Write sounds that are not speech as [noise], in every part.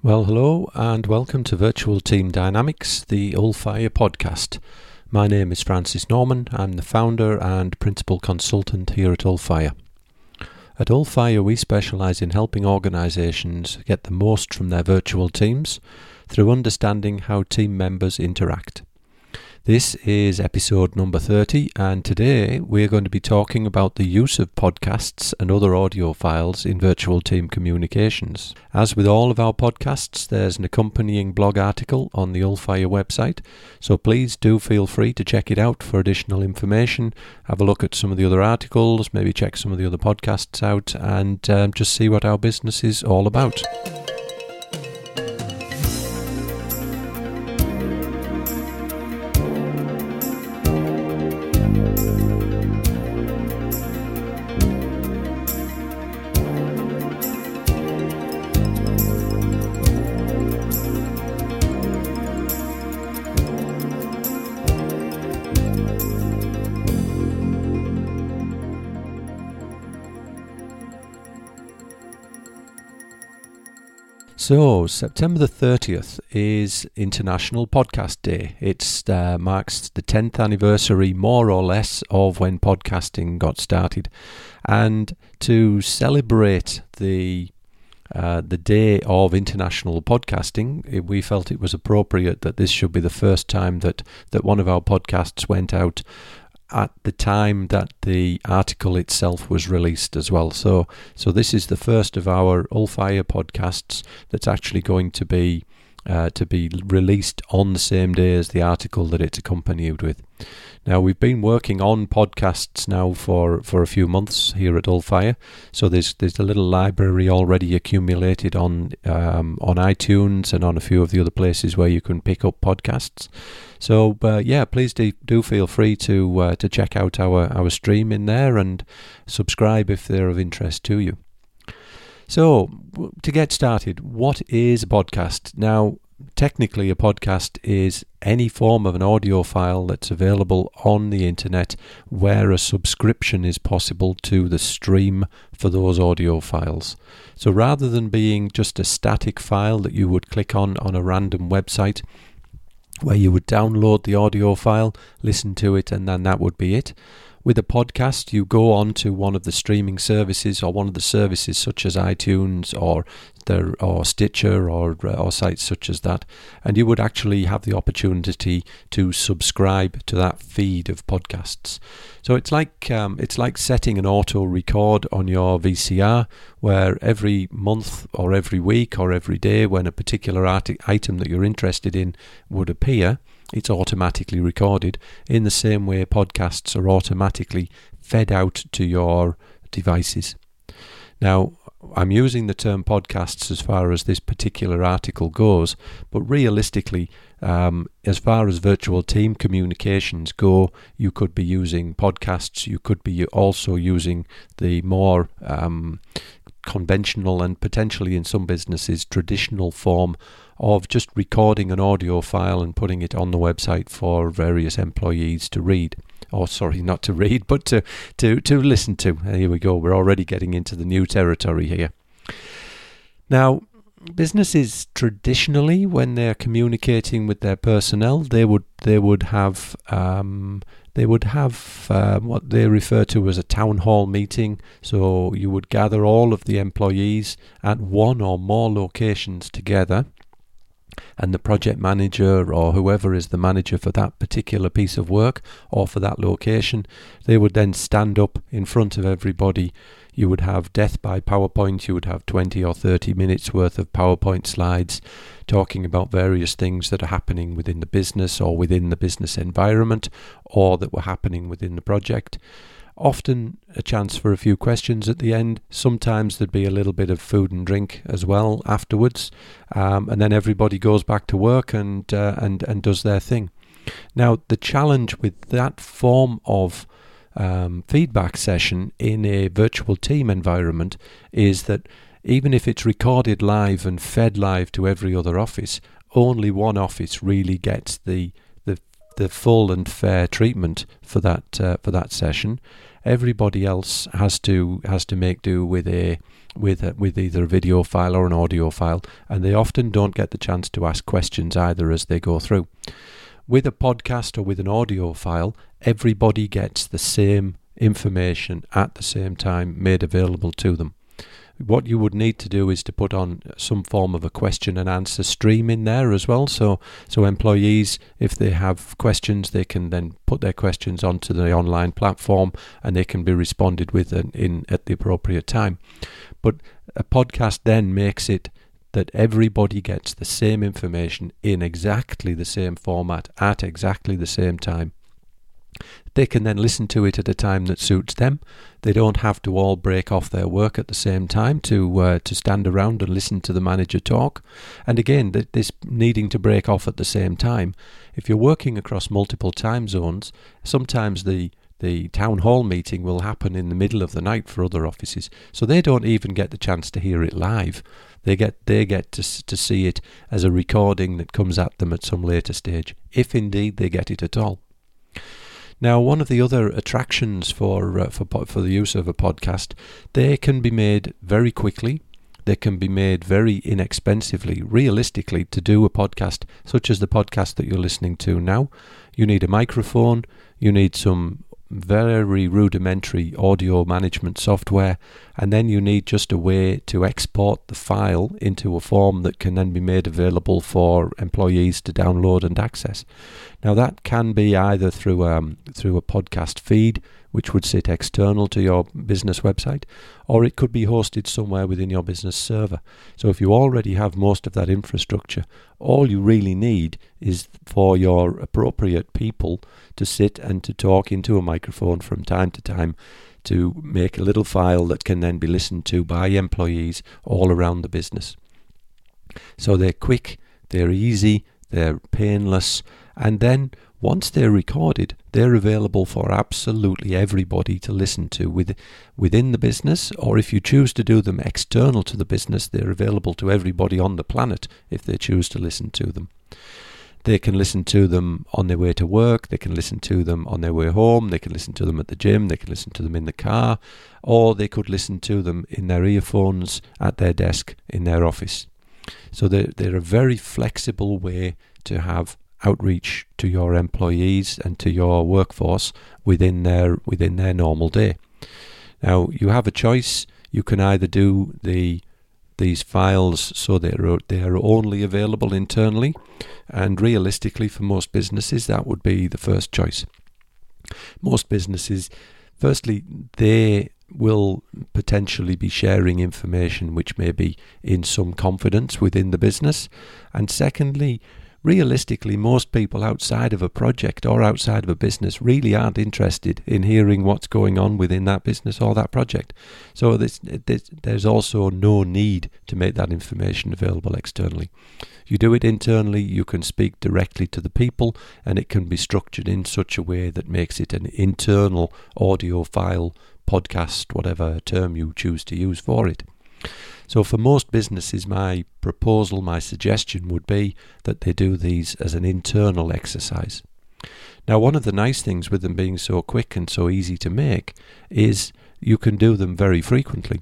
Well, hello and welcome to Virtual Team Dynamics, the All Ulfire podcast. My name is Francis Norman. I'm the founder and principal consultant here at All Ulfire. At All Ulfire, we specialize in helping organizations get the most from their virtual teams through understanding how team members interact. This is episode number 30, and today we're going to be talking about the use of podcasts and other audio files in virtual team communications. As with all of our podcasts, there's an accompanying blog article on the Ulfire website, so please do feel free to check it out for additional information. Have a look at some of the other articles, maybe check some of the other podcasts out, and um, just see what our business is all about. So, September the 30th is International Podcast Day. It uh, marks the 10th anniversary, more or less, of when podcasting got started. And to celebrate the uh, the day of international podcasting, we felt it was appropriate that this should be the first time that, that one of our podcasts went out at the time that the article itself was released as well. So, so this is the first of our Ulfire podcasts that's actually going to be uh, to be released on the same day as the article that it's accompanied with. Now we've been working on podcasts now for, for a few months here at Ulfire, so there's there's a little library already accumulated on um, on iTunes and on a few of the other places where you can pick up podcasts. So uh, yeah, please do, do feel free to uh, to check out our our stream in there and subscribe if they're of interest to you. So, to get started, what is a podcast? Now, technically, a podcast is any form of an audio file that's available on the internet where a subscription is possible to the stream for those audio files. So, rather than being just a static file that you would click on on a random website, where you would download the audio file, listen to it, and then that would be it with a podcast, you go on to one of the streaming services or one of the services such as iTunes or the, or Stitcher or or sites such as that, and you would actually have the opportunity to subscribe to that feed of podcasts. So it's like um, it's like setting an auto record on your VCR, where every month or every week or every day, when a particular item that you're interested in would appear it's automatically recorded in the same way podcasts are automatically fed out to your devices. Now, I'm using the term podcasts as far as this particular article goes, but realistically, um, as far as virtual team communications go, you could be using podcasts. You could be also using the more um, conventional and potentially in some businesses traditional form of just recording an audio file and putting it on the website for various employees to read. Or sorry, not to [laughs] read, but to to to listen to. Here we go. We're already getting into the new territory here. Now, businesses traditionally, when they're communicating with their personnel, they would they would have um, they would have uh, what they refer to as a town hall meeting. So you would gather all of the employees at one or more locations together and the project manager or whoever is the manager for that particular piece of work or for that location, they would then stand up in front of everybody. You would have death by PowerPoint, you would have 20 or 30 minutes worth of PowerPoint slides talking about various things that are happening within the business or within the business environment or that were happening within the project often a chance for a few questions at the end. Sometimes there'd be a little bit of food and drink as well afterwards, um, and then everybody goes back to work and uh, and and does their thing. Now the challenge with that form of um, feedback session in a virtual team environment is that even if it's recorded live and fed live to every other office, only one office really gets the the full and fair treatment for that uh, for that session everybody else has to has to make do with a with uh, with either a video file or an audio file, and they often don't get the chance to ask questions either as they go through. With a podcast or with an audio file, everybody gets the same information at the same time made available to them. What you would need to do is to put on some form of a question and answer stream in there as well. So, so employees, if they have questions, they can then put their questions onto the online platform, and they can be responded with in, in at the appropriate time. But a podcast then makes it that everybody gets the same information in exactly the same format at exactly the same time. They can then listen to it at a time that suits them. They don't have to all break off their work at the same time to uh, to stand around and listen to the manager talk. And again, th- this needing to break off at the same time. If you're working across multiple time zones, sometimes the the town hall meeting will happen in the middle of the night for other offices, so they don't even get the chance to hear it live. They get they get to to see it as a recording that comes at them at some later stage, if indeed they get it at all. Now, one of the other attractions for uh, for for the use of a podcast, they can be made very quickly. They can be made very inexpensively. Realistically, to do a podcast such as the podcast that you're listening to now, you need a microphone, you need some very rudimentary audio management software, and then you need just a way to export the file into a form that can then be made available for employees to download and access. Now that can be either through um, through a podcast feed, which would sit external to your business website, or it could be hosted somewhere within your business server. So if you already have most of that infrastructure, all you really need is for your appropriate people to sit and to talk into a microphone from time to time to make a little file that can then be listened to by employees all around the business. So they're quick, they're easy, they're painless, and then once they're recorded, they're available for absolutely everybody to listen to with, within the business, or if you choose to do them external to the business, they're available to everybody on the planet if they choose to listen to them. They can listen to them on their way to work, they can listen to them on their way home, they can listen to them at the gym, they can listen to them in the car, or they could listen to them in their earphones at their desk in their office. So they're, they're a very flexible way to have outreach to your employees and to your workforce within their within their normal day. Now you have a choice. You can either do the these files so they're they are only available internally, and realistically for most businesses that would be the first choice. Most businesses, firstly, they will potentially be sharing information which may be in some confidence within the business, and secondly, realistically, most people outside of a project or outside of a business really aren't interested in hearing what's going on within that business or that project. So there's, there's also no need to make that information available externally. You do it internally, you can speak directly to the people, and it can be structured in such a way that makes it an internal audio file, podcast, whatever term you choose to use for it. So, for most businesses, my proposal, my suggestion would be that they do these as an internal exercise. Now, one of the nice things with them being so quick and so easy to make is you can do them very frequently.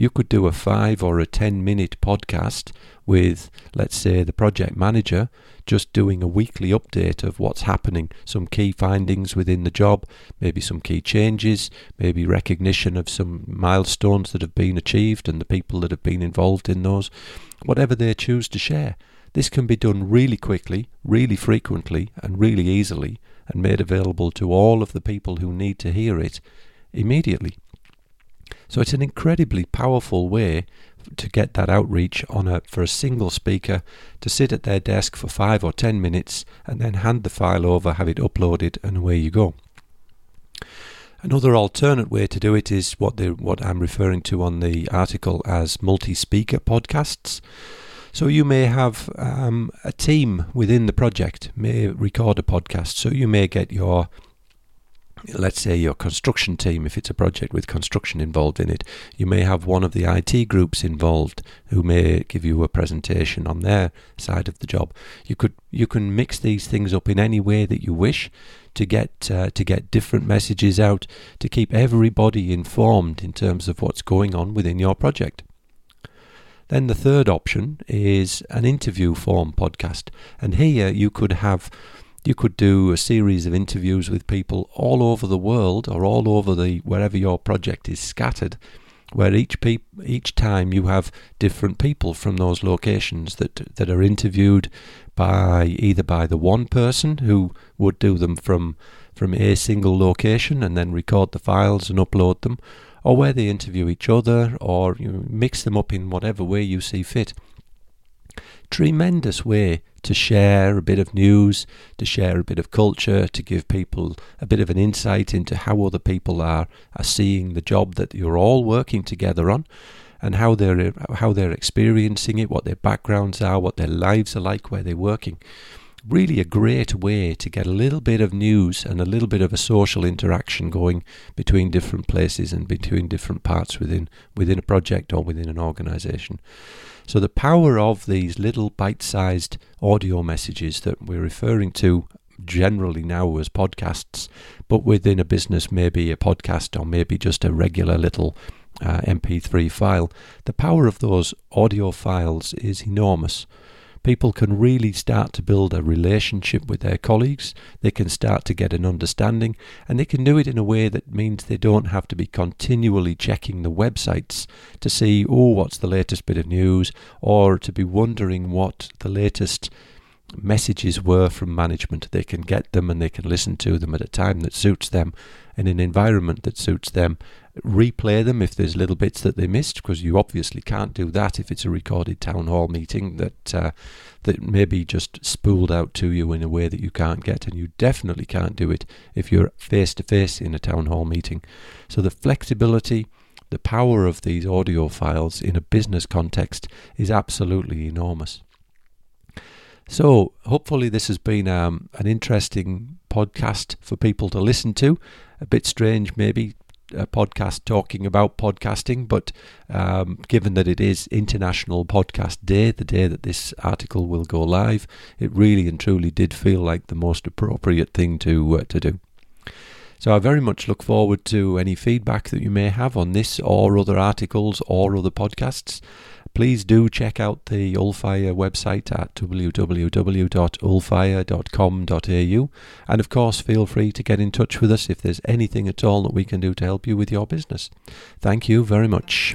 You could do a five or a ten minute podcast with, let's say, the project manager just doing a weekly update of what's happening, some key findings within the job, maybe some key changes, maybe recognition of some milestones that have been achieved and the people that have been involved in those, whatever they choose to share. This can be done really quickly, really frequently, and really easily, and made available to all of the people who need to hear it immediately. So it's an incredibly powerful way to get that outreach on a for a single speaker to sit at their desk for five or ten minutes and then hand the file over, have it uploaded, and away you go. Another alternate way to do it is what the what I'm referring to on the article as multi-speaker podcasts. So you may have um, a team within the project may record a podcast. So you may get your let's say your construction team, if it's a project with construction involved in it, you may have one of the IT groups involved who may give you a presentation on their side of the job. You could you can mix these things up in any way that you wish to get uh, to get different messages out to keep everybody informed in terms of what's going on within your project. Then the third option is an interview form podcast. And here you could have you could do a series of interviews with people all over the world or all over the wherever your project is scattered where each peop, each time you have different people from those locations that that are interviewed by either by the one person who would do them from from a single location and then record the files and upload them, or where they interview each other, or you know, mix them up in whatever way you see fit. Tremendous way to share a bit of news, to share a bit of culture, to give people a bit of an insight into how other people are, are seeing the job that you're all working together on and how they're how they're experiencing it, what their backgrounds are, what their lives are like, where they're working really a great way to get a little bit of news and a little bit of a social interaction going between different places and between different parts within within a project or within an organization. So the power of these little bite-sized audio messages that we're referring to generally now as podcasts, but within a business maybe a podcast or maybe just a regular little uh, MP3 file. The power of those audio files is enormous people can really start to build a relationship with their colleagues. They can start to get an understanding, and they can do it in a way that means they don't have to be continually checking the websites to see, oh, what's the latest bit of news, or to be wondering what the latest messages were from management. They can get them and they can listen to them at a time that suits them in an environment that suits them. Replay them if there's little bits that they missed, because you obviously can't do that if it's a recorded town hall meeting that uh, that maybe just spooled out to you in a way that you can't get, and you definitely can't do it if you're face to face in a town hall meeting. So the flexibility, the power of these audio files in a business context is absolutely enormous. So, hopefully, this has been um, an interesting podcast for people to listen to. A bit strange, maybe, a podcast talking about podcasting, but um, given that it is International Podcast Day, the day that this article will go live, it really and truly did feel like the most appropriate thing to uh, to do. So I very much look forward to any feedback that you may have on this or other articles or other podcasts please do check out the Ulfire website at www.ulfire.com.au. And of course, feel free to get in touch with us if there's anything at all that we can do to help you with your business. Thank you very much.